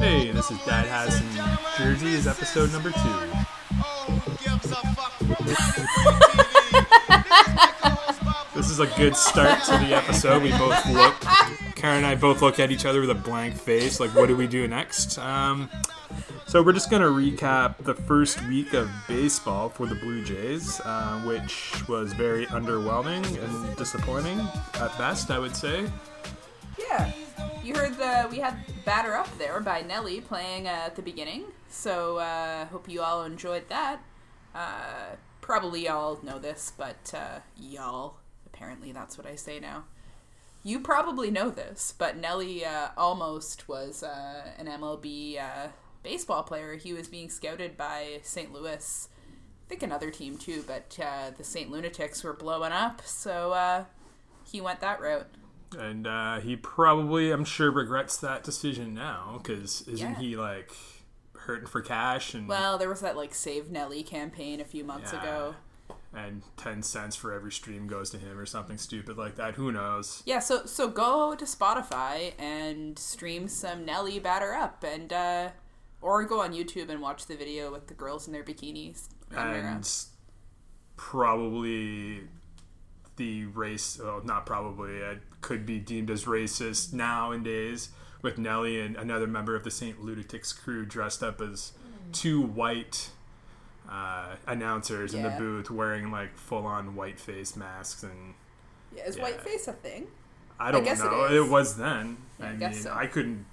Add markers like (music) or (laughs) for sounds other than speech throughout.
Hey, this is Dad Has Some Jersey is episode number two. This is a good start to the episode. We both look, Karen and I both look at each other with a blank face, like, what do we do next? Um, so we're just going to recap the first week of baseball for the Blue Jays, uh, which was very underwhelming and disappointing at best, I would say. Yeah. You heard the we had Batter Up there by Nelly playing uh, at the beginning. So uh hope you all enjoyed that. Uh probably y'all know this, but uh y'all apparently that's what I say now. You probably know this, but Nelly uh, almost was uh, an MLB uh, baseball player. He was being scouted by St. Louis, I think another team too, but the St. Lunatics were blowing up, so he went that route. And uh, he probably, I'm sure, regrets that decision now because isn't Yeah. he like hurting for cash and Well, there was that like Save Nelly campaign a few months Yeah. ago. and ten cents for every stream goes to him or something stupid like that? Who knows? Yeah, so so go to Spotify and stream some Nelly Batter Up and uh or go on YouTube and watch the video with the girls in their bikinis. And probably the race, well, not probably, could be deemed as racist nowadays with Nelly and another member of the St. Lunatics crew dressed up as two white uh, announcers in the booth wearing like full on white face masks and Yeah, is yeah. whiteface a thing? I don't it know. is. was then. Yeah, I I, mean, so. I couldn't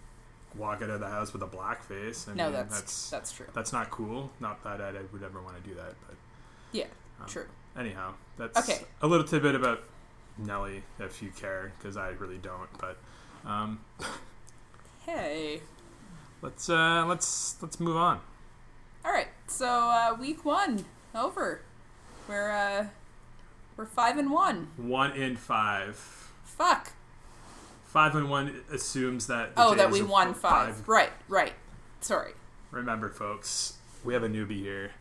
walk out of the house with a black face. I No, mean, that's that's that's true. that's not cool. Not that I would ever want to do that, but Yeah, true. anyhow, that's Okay. a little tidbit about Nelly, if you care, because I really don't. But um, Hey. let's uh, let's let's move on. All right. So uh week 1 over. We're uh we're 5 and 1. One in five. Fuck. Five and one assumes that. Oh, that we won 5. Right, right. Sorry. Remember, folks, we have a newbie here.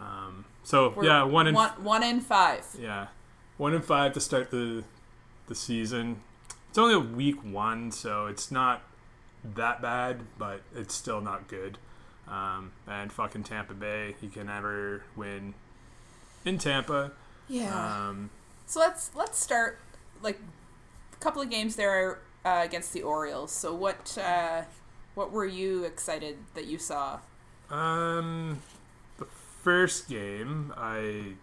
Um, so We're yeah, one in one, one in 5. Yeah, one in five to start the the season. It's only a week one, so it's not that bad, but it's still not good. Um, and fucking Tampa Bay, you can never win in Tampa. Yeah. Um, So let's let's start like a couple of games there uh, against the Orioles. So what uh, what were you excited that you saw? um, the first game, I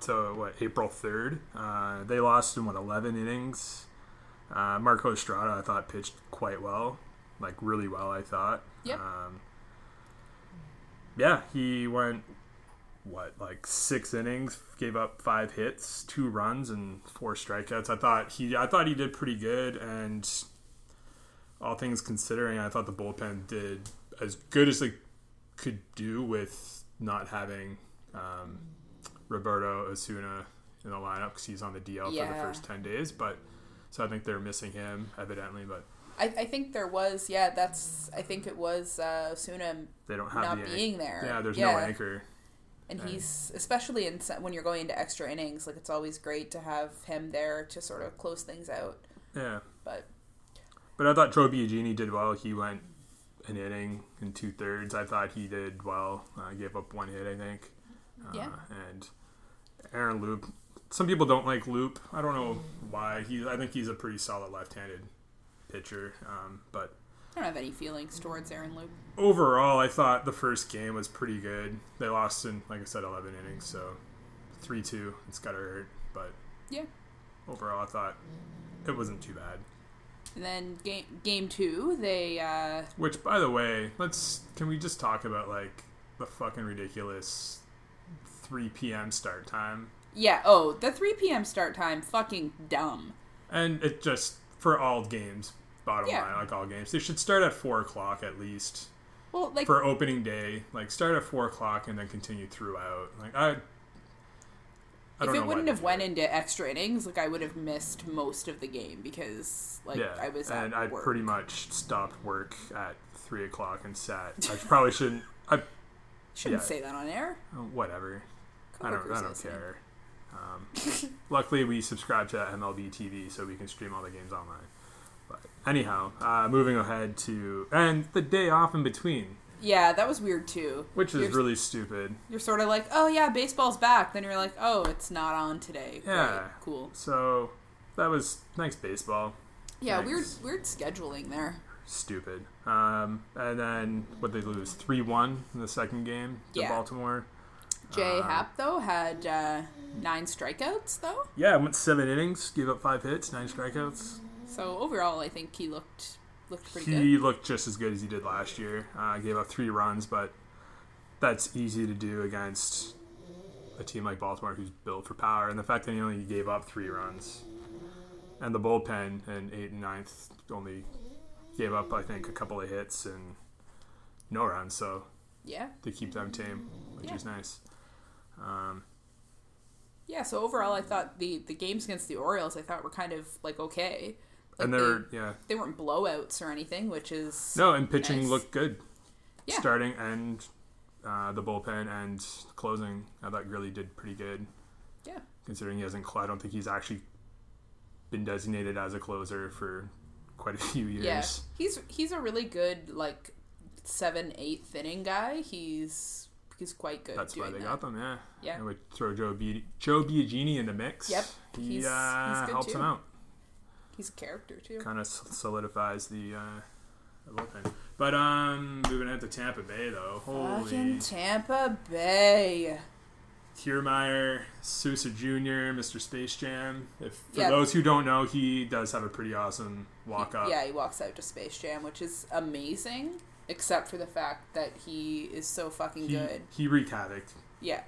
so what April third, uh, they lost in what eleven innings. Uh, Marco Estrada, I thought pitched quite well, like really well. I thought. Yep. Um, yeah, he went what like six innings, gave up five hits, two runs, and four strikeouts. I thought he, I thought he did pretty good, and all things considering, I thought the bullpen did as good as they could do with not having um, Roberto Osuna in the lineup because he's on the DL for the first ten days. But so I think they're missing him evidently, but I, I think there was yeah that's I think it was uh, Osuna they don't have not the being there. Yeah, there's no anchor. and he's especially in when you're going into extra innings. Like it's always great to have him there to sort of close things out. Yeah. But But I thought Joe Biagini did well. He went an inning and two thirds. I thought he did well. Uh, gave up one hit, I think. Uh, Yeah. And Aaron Loup. Some people don't like Loup. I don't know why. He. I think he's a pretty solid left-handed pitcher. Um, but I don't have any feelings towards Aaron Loup. overall, I thought the first game was pretty good. They lost in, like I said, 11 innings, so 3-2. It's got to hurt. But Yeah. overall, I thought it wasn't too bad. And then game game two, they uh, Which, by the way, let's can we just talk about like the fucking ridiculous 3 p.m. start time, yeah oh the three p.m. start time fucking dumb. and it just for all games. Bottom Yeah. line, like all games, they should start at four o'clock at least Well, like for opening day. Like start at four o'clock and then continue throughout. Like I, I if it wouldn't have went it. into extra innings, like I would have missed most of the game because like yeah, I was and I work. pretty much stopped work at three o'clock and sat. I probably shouldn't. I shouldn't yeah. say that on air. Uh, whatever. I don't. I don't care. Um, (laughs) luckily, we subscribe to MLB TV, so we can stream all the games online. But anyhow, uh, moving ahead to and the day off in between, Yeah, that was weird too. which is You're- really stupid. You're sort of like, oh yeah, baseball's back. Then you're like, oh, it's not on today. Yeah. Great, cool. So that was thanks baseball. Yeah, Thanks. weird, weird scheduling there. Stupid. Um, and then what they lose three one in the second game to Yeah. Baltimore. Jay Uh, Happ though had uh, nine strikeouts though, Yeah, went seven innings, gave up five hits, nine strikeouts. so overall I think he looked looked pretty good. He good. looked just as good as he did last year. Uh, gave up three runs, but that's easy to do against a team like Baltimore who's built for power. And the fact that he only gave up three runs, and the bullpen in eight and ninth only gave up, I think, a couple of hits and no runs. So Yeah, to keep them tame, which Yeah. is nice. Yeah. So overall, I thought the the games against the Orioles I thought were kind of like okay. Like and they, they're yeah they weren't blowouts or anything, which is no, and pitching Nice. looked good. Yeah. Starting and uh, the bullpen and closing, I thought Grilli did pretty good. yeah. considering he hasn't. I don't think he's actually been designated as a closer for quite a few years. Yeah, he's he's a really good like seven eighth inning guy. He's he's quite good. That's why they that. got them. Yeah, Yeah. And would throw Joe Be- Joe Biagini in the mix. Yep. he He's- uh, he's good helps too. him out. He's a character too. Kind of solidifies the, uh, the bullpen. But um, moving ahead to Tampa Bay though, holy Fucking Tampa Bay. Kiermaier, Souza Jr., Mr. Space Jam. If for Yeah. those who don't know, he does have a pretty awesome walk up. Yeah, he walks out to Space Jam, which is amazing, except for the fact that he is so fucking he, good. he wreaked havoc Yeah.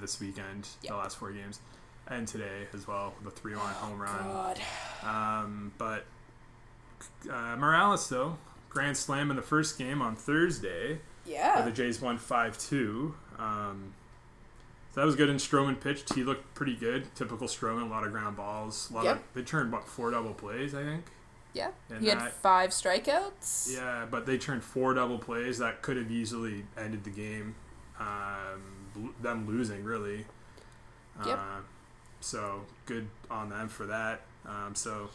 this weekend, the last four games, and today as well, the three-one home run. God. Um, but uh, Morales, though, grand slam in the first game on Thursday, where Yeah. the Jays won five-two. Um, so that was good. And Stroman pitched; he looked pretty good. Typical Stroman, a lot of ground balls. A lot Yep. of they turned about four double plays, I think. Yeah. And He had five strikeouts. Yeah, but they turned four double plays that could have easily ended the game. Um, them losing really. Yep. Uh, so good on them for that. Um, so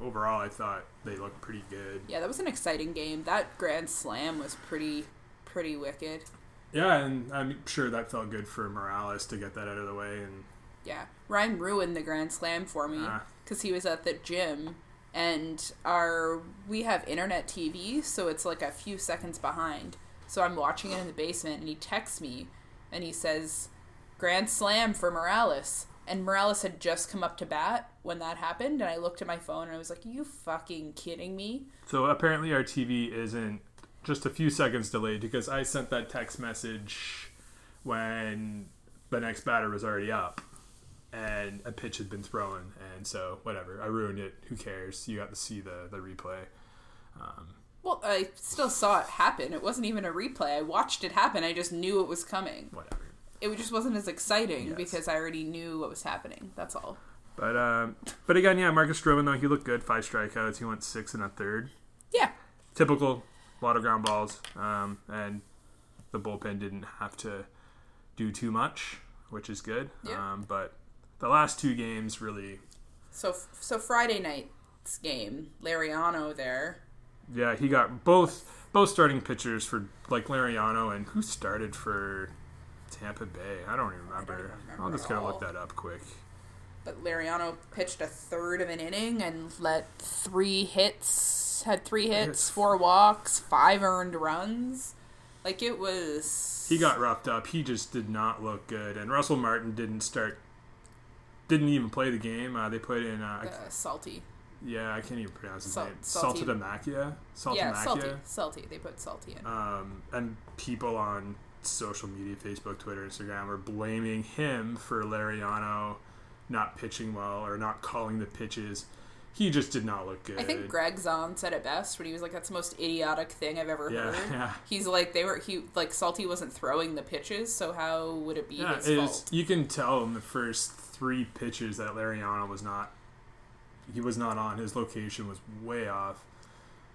overall, I thought they looked pretty good. Yeah, that was an exciting game. That grand slam was pretty pretty wicked. Yeah, and I'm sure that felt good for Morales to get that out of the way. And Yeah. Ryan ruined the grand slam for me because he was at the gym and our we have internet TV, so it's like a few seconds behind. So I'm watching it in the basement and he texts me and he says grand slam for Morales. And Morales had just come up to bat when that happened and I looked at my phone and I was like, "You fucking kidding me?" so apparently our TV isn't just a few seconds delayed because I sent that text message when the next batter was already up and a pitch had been thrown and so whatever i ruined it who cares you got to see the, the replay um, Well, I still saw it happen. It wasn't even a replay. I watched it happen. I just knew it was coming. whatever It just wasn't as exciting Yes. because I already knew what was happening. That's all. but um, but again yeah marcus stroman though he looked good five strikeouts he went six and a third Yeah. typical a lot of ground balls um, and the bullpen didn't have to do too much which is good Yeah. um, but the last two games really So so Friday night's game, Liriano there. Yeah, he got both both starting pitchers for like Liriano and who started for Tampa Bay. I don't even remember. I'm just gonna look that up quick. But Liriano pitched a third of an inning and let three hits, had three hits, four walks, five earned runs. Like it was. He got roughed up. He just did not look good. And Russell Martin didn't start. Didn't even play the game. Uh, they put in. Uh, uh, salty. yeah, I can't even pronounce his Sal- name. salty. Yeah, salty. Salty Salty. They put salty in. um, and people on social media, Facebook, Twitter, Instagram, were blaming him for Liriano not pitching well or not calling the pitches. He just did not look good. I think Gregg Zaun said it best when he was like, "That's the most idiotic thing I've ever Yeah, heard." (laughs) yeah. He's like, they were he like Salty wasn't throwing the pitches, so how would it be Yeah, his it fault? is, you can tell in the first three pitches that Liriano was not. He was not on. His location was way off,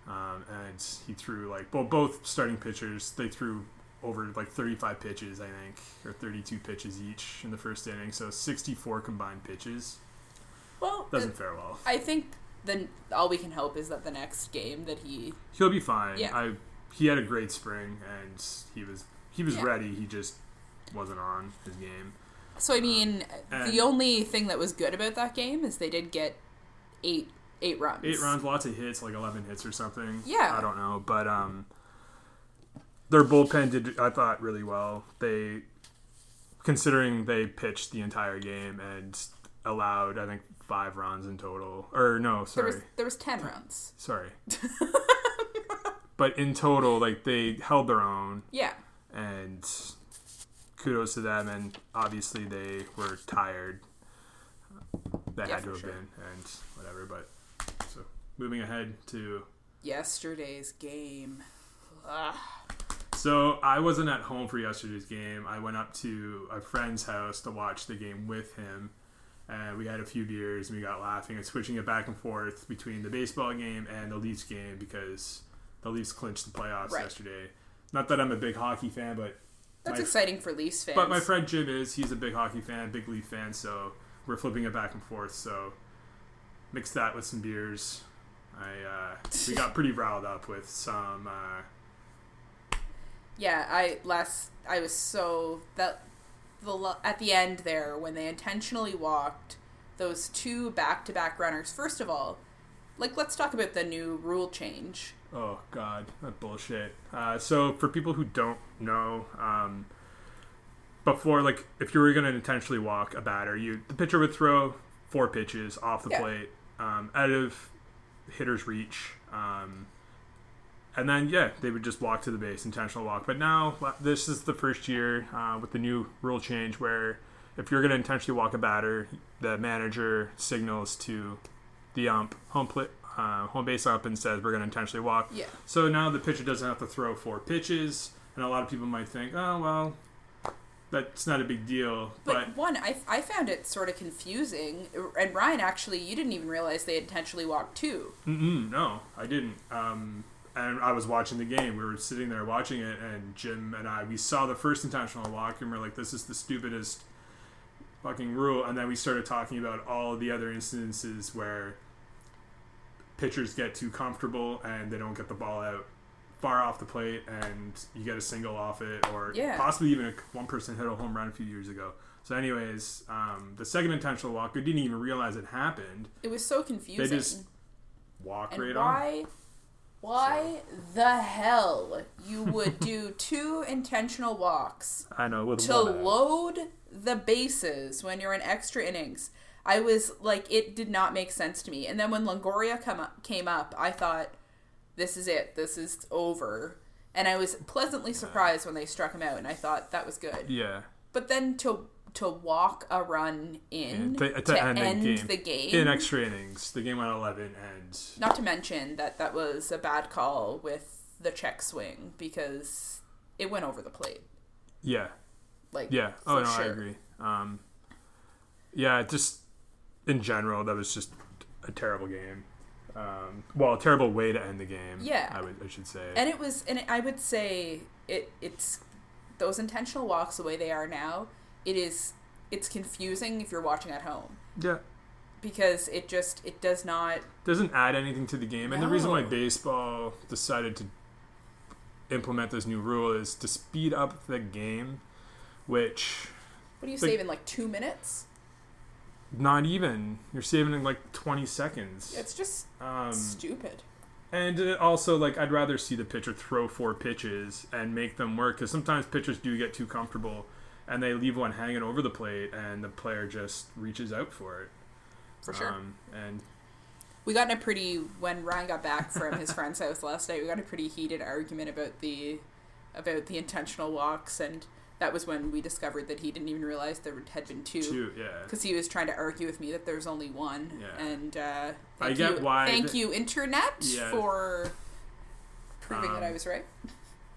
um, and he threw like well, both starting pitchers. They threw over like 35 pitches, I think, or 32 pitches each in the first inning. So 64 combined pitches Well, doesn't fare well. I think then all we can hope is that the next game that he He'll be fine. Yeah. I he had a great spring and he was he was Yeah. ready. He just wasn't on his game. So I mean, and- the only thing that was good about that game is they did get eight eight runs. Eight rounds, lots of hits, like eleven hits or something. Yeah. I don't know, but um, their bullpen did I thought really well. They, considering they pitched the entire game and allowed I think five runs in total, or no, There sorry, was there was ten runs. sorry. (laughs) but in total, like they held their own, Yeah. and kudos to them. And obviously, they were tired. They Yeah, had to have sure. been, and whatever. But so moving ahead to Yesterday's game. Ugh. So I wasn't at home for yesterday's game. I went up to a friend's house to watch the game with him. And we had a few beers and we got laughing and switching it back and forth between the baseball game and the Leafs game because the Leafs clinched the playoffs Right. yesterday. Not that I'm a big hockey fan, but That's my, exciting for Leafs fans. but my friend Jim is. He's a big hockey fan, big Leaf fan, so we're flipping it back and forth. So mix that with some beers. I uh, we got (laughs) pretty riled up with some uh, Yeah, I last I was so that the at the end there when they intentionally walked those two back-to-back runners. First of all, like let's talk about the new rule change. Oh God, that bullshit. Uh, so for people who don't know, um, before like if you were gonna intentionally walk a batter, you the pitcher would throw four pitches off the Yeah. plate, um, out of hitter's reach, um, and then yeah, they would just walk to the base, intentional walk. But now this is the first year uh, with the new rule change where if you're gonna intentionally walk a batter, the manager signals to the ump home plate. Uh, home base up and says we're going to intentionally walk. Yeah. So now the pitcher doesn't have to throw four pitches, and a lot of people might think, oh well, that's not a big deal. But, But, one, I, I found it sort of confusing. And Ryan, actually, you didn't even realize they intentionally walked two. mm-mm, no, I didn't. Um, and I was watching the game. We were sitting there watching it, and Jim and I we saw the first intentional walk, and we're like, this is the stupidest fucking rule. And then we started talking about all the other instances where pitchers get too comfortable and they don't get the ball out far off the plate and you get a single off it or Yeah. possibly even a, one person hit a home run a few years ago so anyways um, the second intentional walk i didn't even realize it happened It was so confusing. they just walk and right on why, why the hell you would do (laughs) two intentional walks i know with to load the bases when you're in extra innings. I was like, it did not make sense to me. And then when Longoria come up, came up, I thought, this is it. This is over. And I was pleasantly surprised when they struck him out, and I thought that was good. yeah But then to to walk a run in to, to to end, end the game the game, in extra innings the game went 11 and not to mention that that was a bad call with the check swing because it went over the plate. yeah Like Yeah. Oh no, I agree. Um, yeah, just in general, that was just a terrible game. Um, well, a terrible way to end the game. Yeah. I would, I should say. And it was, and I would say it. It's those intentional walks the way they are now. It is. It's confusing if you're watching at home yeah, because it just it does not. doesn't add anything to the game. And the reason why baseball decided to implement this new rule is to speed up the game, which What are you Like- saving like two minutes? Not even you're saving in like 20 seconds. It's just Um, stupid. And also, like, I'd rather see the pitcher throw four pitches and make them work because sometimes pitchers do get too comfortable and they leave one hanging over the plate and the player just reaches out for it. For sure. Um, and we got in a pretty when Ryan got back from his friend's house last night. We got a pretty heated argument about the about the intentional walks, and that was when we discovered that he didn't even realize there had been two. two, yeah. Because he was trying to argue with me that there's only one, Yeah. and uh, I thank get you, why Thank you, internet, Yeah. for proving that I Um, was right.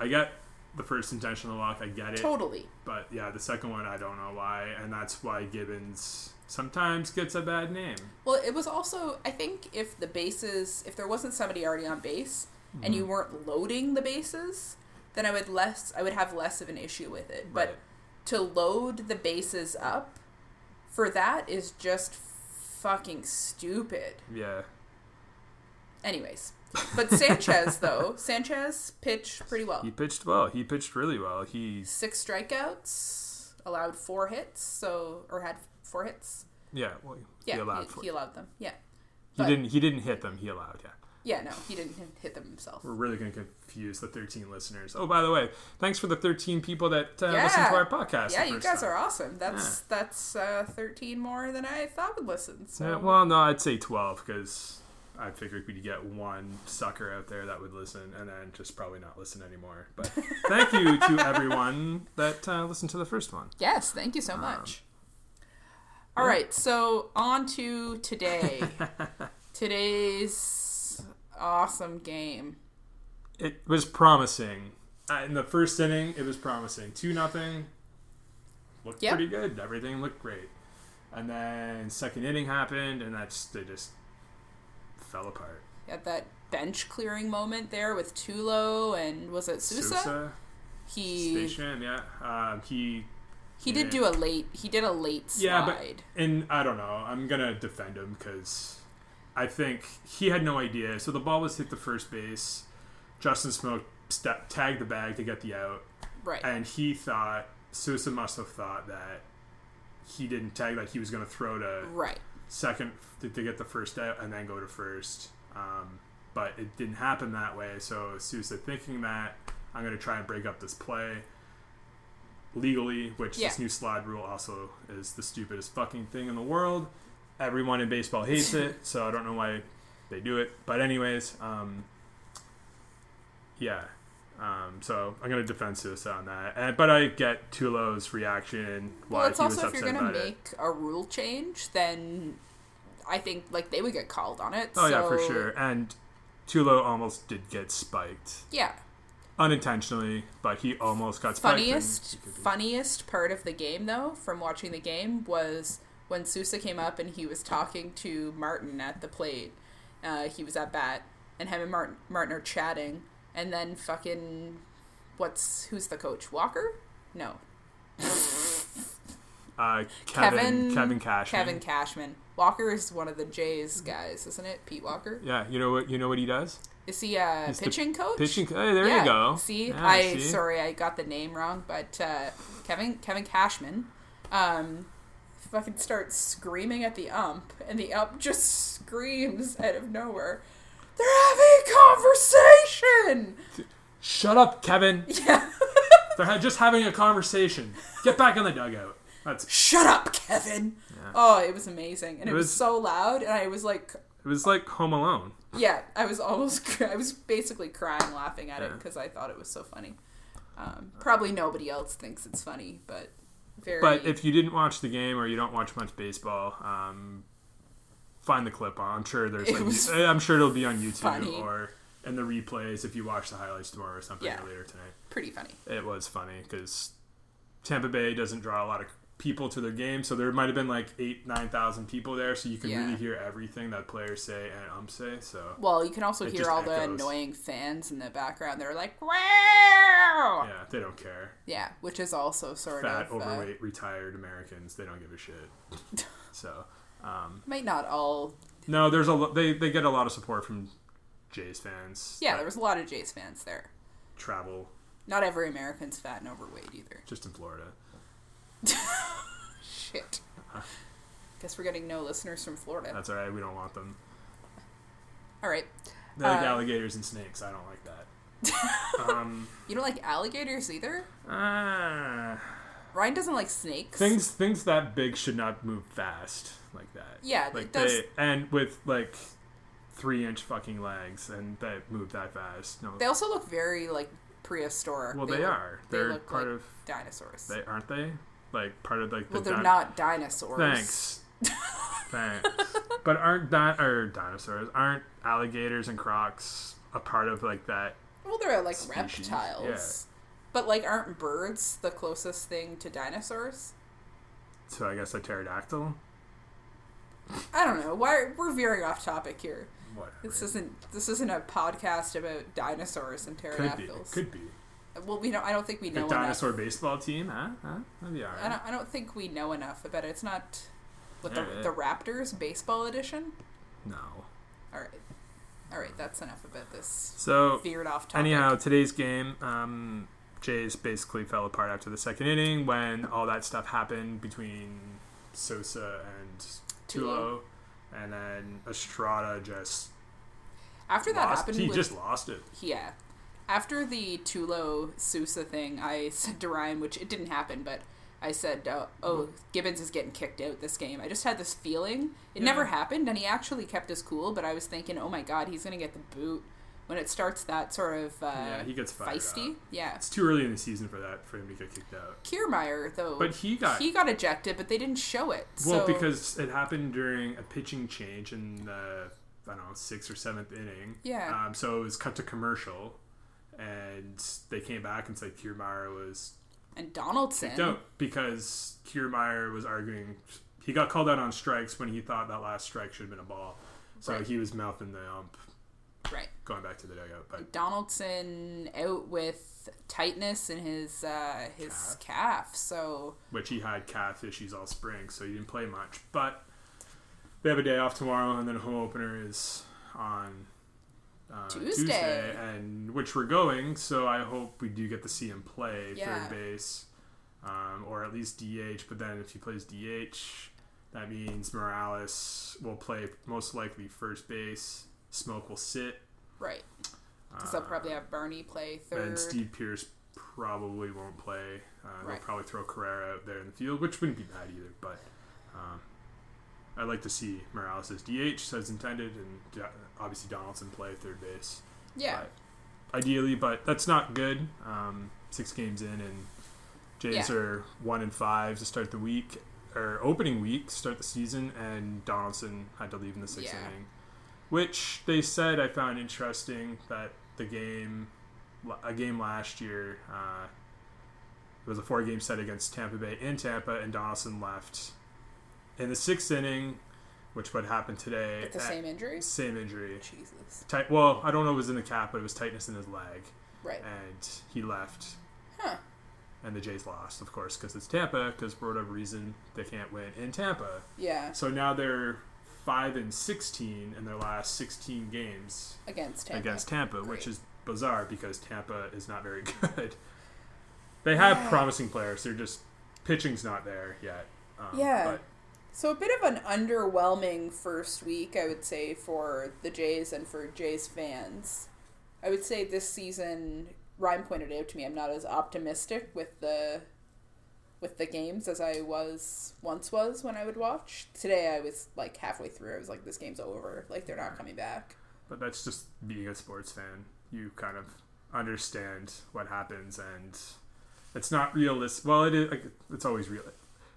I get the first intentional walk, I get it. Totally. But yeah, the second one, I don't know why. And that's why Gibbons sometimes gets a bad name. Well, it was also I think if the bases if there wasn't somebody already on base and Mm-hmm. you weren't loading the bases, then I would less I would have less of an issue with it. But Right. to load the bases up for that is just fucking stupid. Yeah. Anyways, but Sanchez (laughs) though Sanchez pitched pretty well. He pitched well. He pitched really well. He Six strikeouts, allowed four hits, so or had four hits. yeah. Well, Yeah, he allowed. he, he allowed them. Yeah, he didn't. He didn't hit them. He allowed. Yeah. Yeah. No, he didn't hit them himself. We're really going to confuse the 13 listeners. Oh, by the way, thanks for the 13 people that uh, Yeah. listen to our podcast. Yeah, you guys time. are awesome. That's that's uh, thirteen more than I thought would listen. So Yeah, well, no, I'd say 12 because I figured we'd get one sucker out there that would listen and then just probably not listen anymore. But (laughs) thank you to everyone that uh, listened to the first one. yes, thank you Um, so much. All right, so on to today. (laughs) Today's awesome game. It was promising. Uh, in the first inning, it was promising. 2 nothing. Looked Yeah. pretty good. Everything looked great. And then second inning happened, and that's they just fell apart. At that bench clearing moment there with Tulo and was it Souza? Souza, He Station, yeah. Um, he he did do a late he did a late slide. Yeah, but and I don't know. I'm gonna defend him because I think he had no idea. So the ball was hit the first base. Justin Smoak step, tagged the bag to get the out, right. and he thought Souza must have thought that he didn't tag that he was gonna throw to right. second to, to get the first out and then go to first. Um, but it didn't happen that way. So Souza thinking that I'm going to try and break up this play legally, which Yeah. this new slide rule also is the stupidest fucking thing in the world. Everyone in baseball hates it, (laughs) so I don't know why they do it. But anyways, um, yeah. Um, so I'm gonna defend Souza on that, and, but I get Tulo's reaction why Well, it's he was also if you're gonna about it. make a rule change, then I think like they would get called on it. Oh yeah, for sure. And Tulo almost did get spiked Yeah, unintentionally, but he almost got spiked. funniest he could be- funniest part of the game though, from watching the game, was when Souza came up and he was talking to Martin at the plate. Uh, he was at bat, and him and Martin Martin are chatting, and then fucking what's who's the coach? Walker? No, uh, Kevin Kevin Kevin Cashman. Kevin Cashman. Walker is one of the Jays guys, isn't it? Pete Walker. Yeah, you know what? You know what he does? Is he a He's the pitching coach? Pitching. Hey, there yeah. you go. See, Yeah, I see? sorry I got the name wrong, but uh, Kevin Kevin Cashman, um, fucking starts screaming at the ump, and the ump just screams out of nowhere. They're having a conversation. Shut up, Kevin. Yeah, (laughs) They're ha- just having a conversation. Get back in the dugout. That's. shut up, Kevin. Yeah. Oh, it was amazing, and it, It was, was- so loud, and I was like, It was like Home Alone. yeah, I was almost, (laughs) I was basically crying laughing at it because I thought it was so funny. Um, probably nobody else thinks it's funny, but very. But if you didn't watch the game or you don't watch much baseball, um, find the clip. I'm sure there's. Like, (laughs) I'm sure it'll be on YouTube funny. or in the replays if you watch the highlights tomorrow or something Yeah. or later tonight. pretty funny. it was funny because Tampa Bay doesn't draw a lot of people to their game, so there might have been like eight, nine thousand people there, so you can Yeah. really hear everything that players say and umps say. So Well, you can also hear all the annoying fans in the background. They're like, "Wow!" yeah, they don't care. Yeah, which is also sort Fat, of fat, overweight, retired Americans, they don't give a shit. (laughs) so um, might not all. no, there's a lo- they they get a lot of support from Jays fans. Yeah, there was a lot of Jays fans there. travel Not every American's fat and overweight either. just in Florida. (laughs) Shit. Guess we're getting no listeners from Florida. That's all right. We don't want them. All right. They like Uh, alligators and snakes. I don't like that. (laughs) um, You don't like alligators either? ah. Ryan doesn't like snakes. things things that big should not move fast like that. Yeah, it like does- they and with like three inch fucking legs and that move that fast. No, They also look very like prehistoric. well they, look- are. They They're look part like of dinosaurs. they aren't they like part of like the well, they're di- not dinosaurs. Thanks. (laughs) Thanks. But aren't that or dinosaurs? Aren't alligators and crocs a part of like that? Well, they're like Species, reptiles. But like, aren't birds the closest thing to dinosaurs? So I guess a pterodactyl. I don't know. Why we're veering off topic here. Whatever. This isn't this isn't a podcast about dinosaurs and could be. pterodactyls. Could be. Well, we don't. I don't think we The know dinosaur enough. baseball team, huh? Huh? That'd be I don't. I don't think we know enough about it. It's not with the the Raptors baseball edition. No. All right. All right, that's enough about this. So Veered off topic. anyhow, today's game, um, Jays basically fell apart after the second inning when all that stuff happened between Souza and Tulo, and then Estrada just after that lost. happened, He with, just lost it. yeah. After the Tulo Souza thing, I (laughs) said to Ryan, which it didn't happen, but I said, uh, "Oh, Gibbons is getting kicked out this game." I just had this feeling. It Yeah. never happened, and he actually kept his cool. But I was thinking, "Oh my God, he's gonna get the boot." When it starts that sort of uh, Yeah, he gets feisty, up. yeah. It's too early in the season for that for him to get kicked out. Kiermaier though, But he got he got ejected, but they didn't show it. well so, because it happened during a pitching change in the I don't know sixth or seventh inning. Yeah. Um, so it was cut to commercial, and they came back and said Kiermaier was and Donaldson, out because Kiermaier was arguing. He got called out on strikes when he thought that last strike should have been a ball. So Right. he was mouthing the ump, right? going back to the dugout. But Donaldson out with tightness in his uh, his calf. So which he had calf issues all spring, so he didn't play much. But they have a day off tomorrow, and then home opener is on uh, Tuesday. and which we're going. So I hope we do get to see him play Yeah. third base, um, or at least DH. But then if he plays DH, that means Morales will play most likely first base. Smoak will sit. right, because they'll probably have Barney play third. And Steve Pearce probably won't play. Uh, Right. They'll probably throw Carrera out there in the field, which wouldn't be bad either. But um, I'd like to see Morales as DH as intended, and obviously Donaldson play third base. yeah, But ideally, but that's not good. Um, six games in, and Jays Yeah. are one and five to start the week or opening week, start the season, and Donaldson had to leave in the sixth Yeah. inning, which they said I found interesting that the game, a game last year, uh, it was a four game set against Tampa Bay in Tampa, and Donaldson left in the sixth inning, which would happen today. with the same injury. same injury. Jesus, Tight. Well, I don't know if it was in the cap, but it was tightness in his leg, right? and he left. Huh? And the Jays lost, of course, because it's Tampa. Because for whatever reason, they can't win in Tampa. Yeah, So now they're five and sixteen in their last sixteen games against Tampa. against Tampa, which is bizarre because Tampa is not very (laughs) good. they have Yeah. promising players. They're just pitching's not there yet. Um, Yeah. But So a bit of an underwhelming first week, I would say, for the Jays and for Jays fans. I would say this season, Ryan pointed out to me, I'm not as optimistic with the with the games as I was once was when I would watch. Today I was like halfway through. I was like, this game's over. Like they're not coming back. But that's just being a sports fan. You kind of understand what happens, and it's not realistic. Well, it is. Like, it's always real.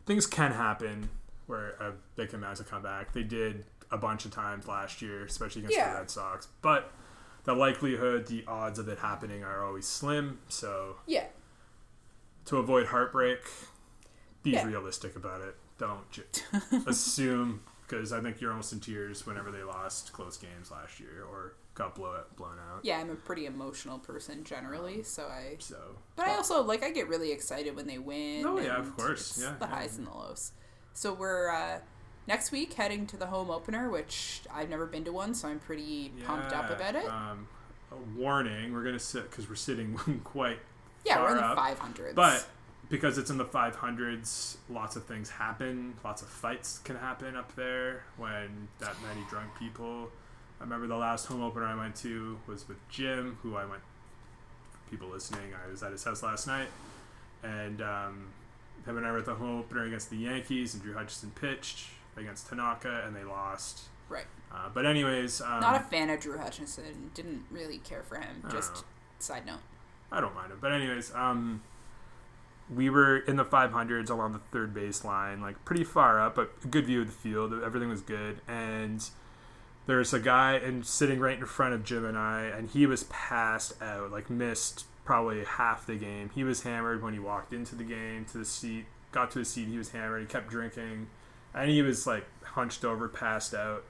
Things can happen where uh, they can mount a comeback. They did a bunch of times last year, especially against Yeah. the Red Sox. But the likelihood, the odds of it happening are always slim. So Yeah. to avoid heartbreak, be Yeah. realistic about it. Don't ju- (laughs) assume because I think you're almost in tears whenever they lost close games last year or got blow blown out. Yeah, I'm a pretty emotional person generally, so I So, But I also like I get really excited when they win. Oh, yeah, of course. Yeah, the yeah, highs yeah. and the lows. So we're uh, next week heading to the home opener, which I've never been to one, so I'm pretty pumped up about it. Um, a warning: we're gonna sit because we're sitting (laughs) quite yeah, we're in the far 500s. but because it's in the 500s, lots of things happen. Lots of fights can happen up there when that many drunk people. I remember the last home opener I went to was with Jim, who I went. People listening, I was at his house last night, and um, him and I were at the home opener against the Yankees, and Drew Hutchison pitched against Tanaka, and they lost. right, Uh, but anyways, um, not a fan of Drew Hutchinson. Didn't really care for him. Just know. side note. I don't mind him. But anyways, um, we were in the 500s along the third base line, like pretty far up, but a good view of the field. Everything was good, and there's a guy and sitting right in front of Jim and I, and he was passed out, like missed probably half the game. He was hammered when he walked into the game to the seat, got to his seat. He was hammered. He kept drinking, and he was like hunched over, passed out.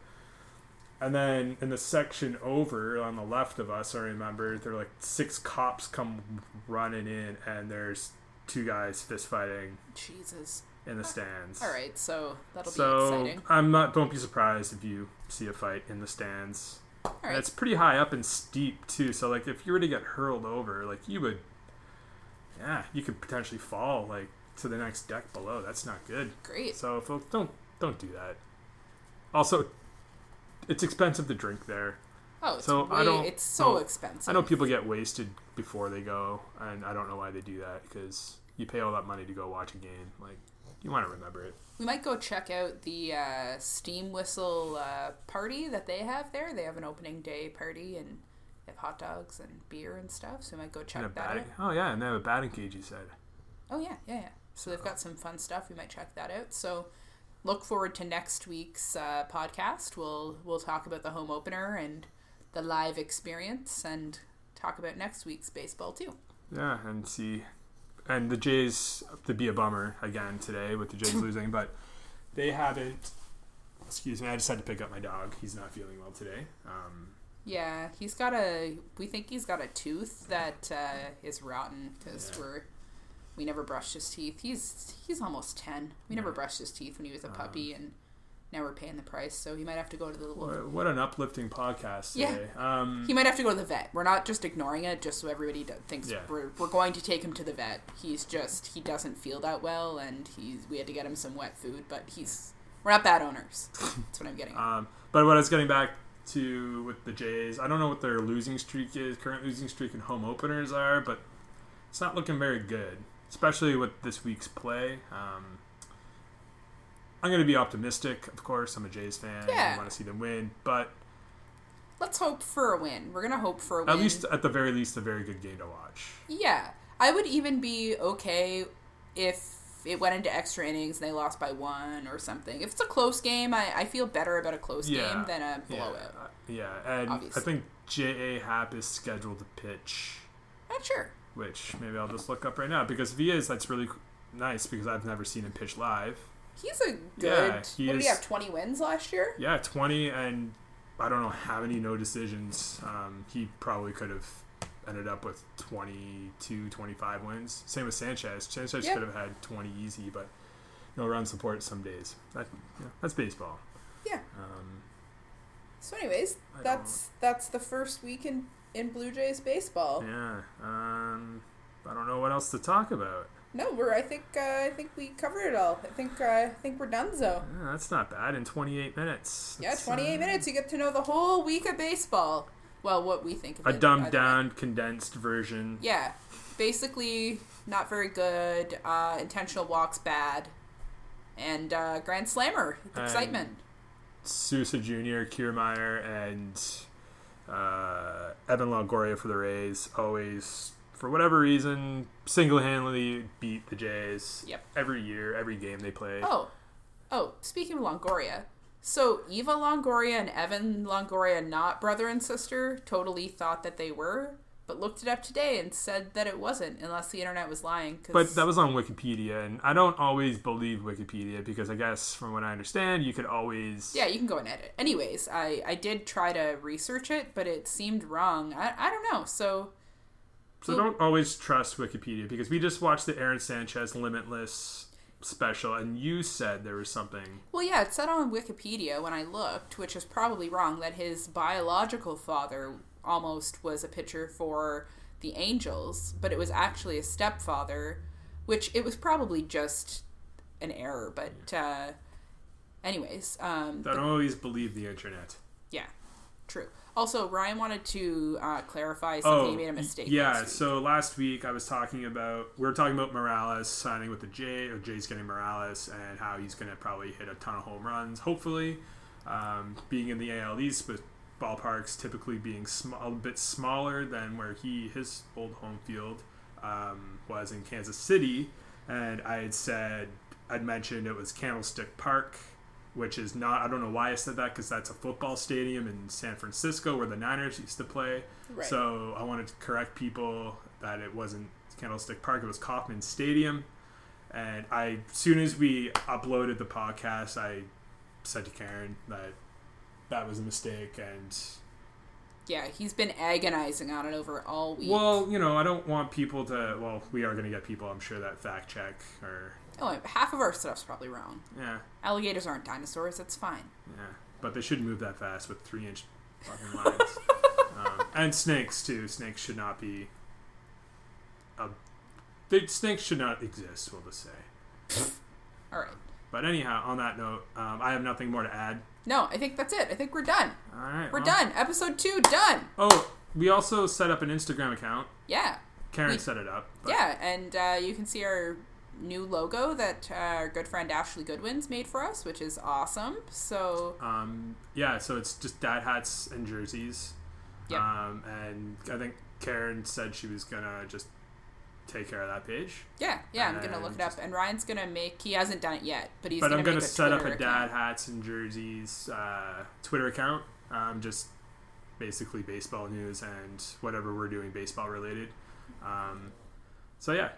And then in the section over on the left of us, I remember there were like six cops come running in, and there's two guys fist fighting Jesus. in the stands. All right, so that'll be So exciting. I'm not. Don't be surprised if you see a fight in the stands. Right. it's pretty high up and steep too. So like if you were to get hurled over, like you would, yeah, you could potentially fall like to the next deck below. That's not good. Great. So folks, don't don't do that. Also, it's expensive to drink there. Oh, So, way, I don't it's so expensive. I know people get wasted before they go, and I don't know why they do that because you pay all that money to go watch a game. Like you want to remember it. We might go check out the uh, Steam Whistle uh, party that they have there. They have an opening day party and they have hot dogs and beer and stuff. So we might go check that batting, out. oh yeah, and they have a batting cage. You said. Oh yeah, yeah, yeah. So they've got some fun stuff. We might check that out. So look forward to next week's uh, podcast. We'll we'll talk about the home opener and the live experience and talk about next week's baseball too. Yeah, and see, and the Jays to be a bummer again today with the Jays (laughs) losing, but they haven't. Excuse me, I just had to pick up my dog. He's not feeling well today. Um, Yeah, he's got a. We think he's got a tooth that uh, is rotten because Yeah. we're. We never brushed his teeth. He's he's almost ten. We never brushed his teeth when he was a Um, puppy, and now we're paying the price. So he might have to go to the little. what, an uplifting podcast Yeah. Um, He might have to go to the vet. We're not just ignoring it, just so everybody thinks Yeah. we're, we're going to take him to the vet. He's just he doesn't feel that well, and he's we had to get him some wet food, but he's we're not bad owners. (laughs) That's what I'm getting. at. Um, but what I was getting back to with the Jays, I don't know what their losing streak is, current losing streak and home openers are, but it's not looking very good, especially with this week's play. Um, I'm going to be optimistic, of course. I'm a Jays fan. Yeah. I want to see them win, but Let's hope for a win. We're gonna hope for a win. at least, at the very least, a very good game to watch. Yeah, I would even be okay if it went into extra innings and they lost by one or something. If it's a close game, I, I feel better about a close Yeah. game than a blowout. uh, yeah, and Obviously. I think J.A. Happ is scheduled to pitch, Not sure. which maybe I'll just look up right now because if he is, that's really nice because I've never seen him pitch live. He's a good. Yeah, he what did is- he have? Twenty wins last year. Yeah, 20 and I don't know how many no decisions. Um, he probably could have ended up with 22, 25 wins. Same with Sanchez. Sanchez Yeah. could have had 20 easy, but no run support some days. That, yeah, that's baseball. Yeah. Um, So, anyways, I that's that's the first week in in Blue Jays baseball. yeah. Um, I don't know what else to talk about. No, we're. I think uh, I think we covered it all. I think uh, I think we're done. So Yeah, that's not bad in 28 minutes. yeah, That's, twenty eight uh, minutes. You get to know the whole week of baseball. Well, what we think of A it, dumbed either way. down, condensed version. Yeah, basically not very good. Uh, intentional walks bad, and uh, Grand Slammer excitement. Souza Jr., Kiermaier, and uh, Evan Longoria for the Rays always, for whatever reason, single handedly beat the Jays. Yep. Every year, every game they play. Oh, oh. Speaking of Longoria, so Eva Longoria and Evan Longoria, not brother and sister, totally thought that they were, but looked it up today and said that it wasn't, unless the internet was lying. 'cause- But that was on Wikipedia, and I don't always believe Wikipedia because I guess, from what I understand, you could always. Yeah, you can go and edit. Anyways, I, I did try to research it, but it seemed wrong. I, I don't know. So, So don't always trust Wikipedia because we just watched the Aaron Sanchez Limitless special, and you said there was something. well, yeah, it said on Wikipedia when I looked, which is probably wrong, that his biological father almost was a pitcher for the Angels, but it was actually a stepfather, which it was probably just an error. But, uh, anyways, um, Don't always believe the internet. yeah, true. Also, Ryan wanted to uh, clarify something. he made a mistake. Oh, Yeah, last so last week I was talking about we were talking about Morales signing with the J or Jay's getting Morales and how he's going to probably hit a ton of home runs. Hopefully, um, being in the AL East with ballparks typically being sm- a bit smaller than where he his old home field um, was in Kansas City, and I had said I'd mentioned it was Candlestick Park. Which is not, I don't know why I said that because that's a football stadium in San Francisco where the Niners used to play. Right. So I wanted to correct people that it wasn't Candlestick Park; it was Kauffman Stadium. And I, as soon as we uploaded the podcast, I said to Karen that that was a mistake. And Yeah, he's been agonizing on it over all week. well, you know, I don't want people to. Well, we are going to get people, I'm sure, that fact check or oh, half of our stuff's probably wrong. yeah, Alligators aren't dinosaurs. That's fine. yeah. But they shouldn't move that fast with three inch fucking lines. (laughs) um, and snakes too. Snakes should not be. A, they, snakes should not exist. We'll just say. All right. But anyhow, on that note, um, I have nothing more to add. No, I think that's it. I think we're done. All right, We're well- done. Episode two done. Oh, we also set up an Instagram account. Yeah. Karen We- set it up. but- Yeah, and uh, you can see our new logo that our good friend Ashley Goodwin's made for us, which is awesome. So Um, yeah, so it's just dad hats and jerseys. Yep. Um, and I think Karen said she was gonna just take care of that page. yeah, yeah, I'm gonna look it up, and Ryan's gonna make. He hasn't done it yet, but he's but gonna I'm gonna set up a dad account. hats and jerseys uh, Twitter account. Um, just basically baseball news and whatever we're doing baseball related. Um, so yeah,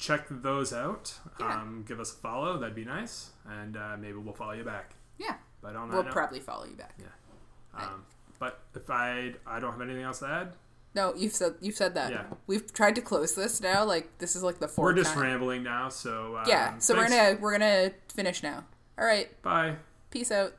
check those out. Yeah. Um, give us a follow. That'd be nice, and uh, maybe we'll follow you back. Yeah, But on we'll note, probably follow you back. Yeah. Um, but if I I don't have anything else to add, No, you've said you've said that. Yeah. We've tried to close this now. Like this is like the 4th we're just time. rambling now. So um, Yeah, so we're gonna we're gonna finish now. All right, bye. peace out.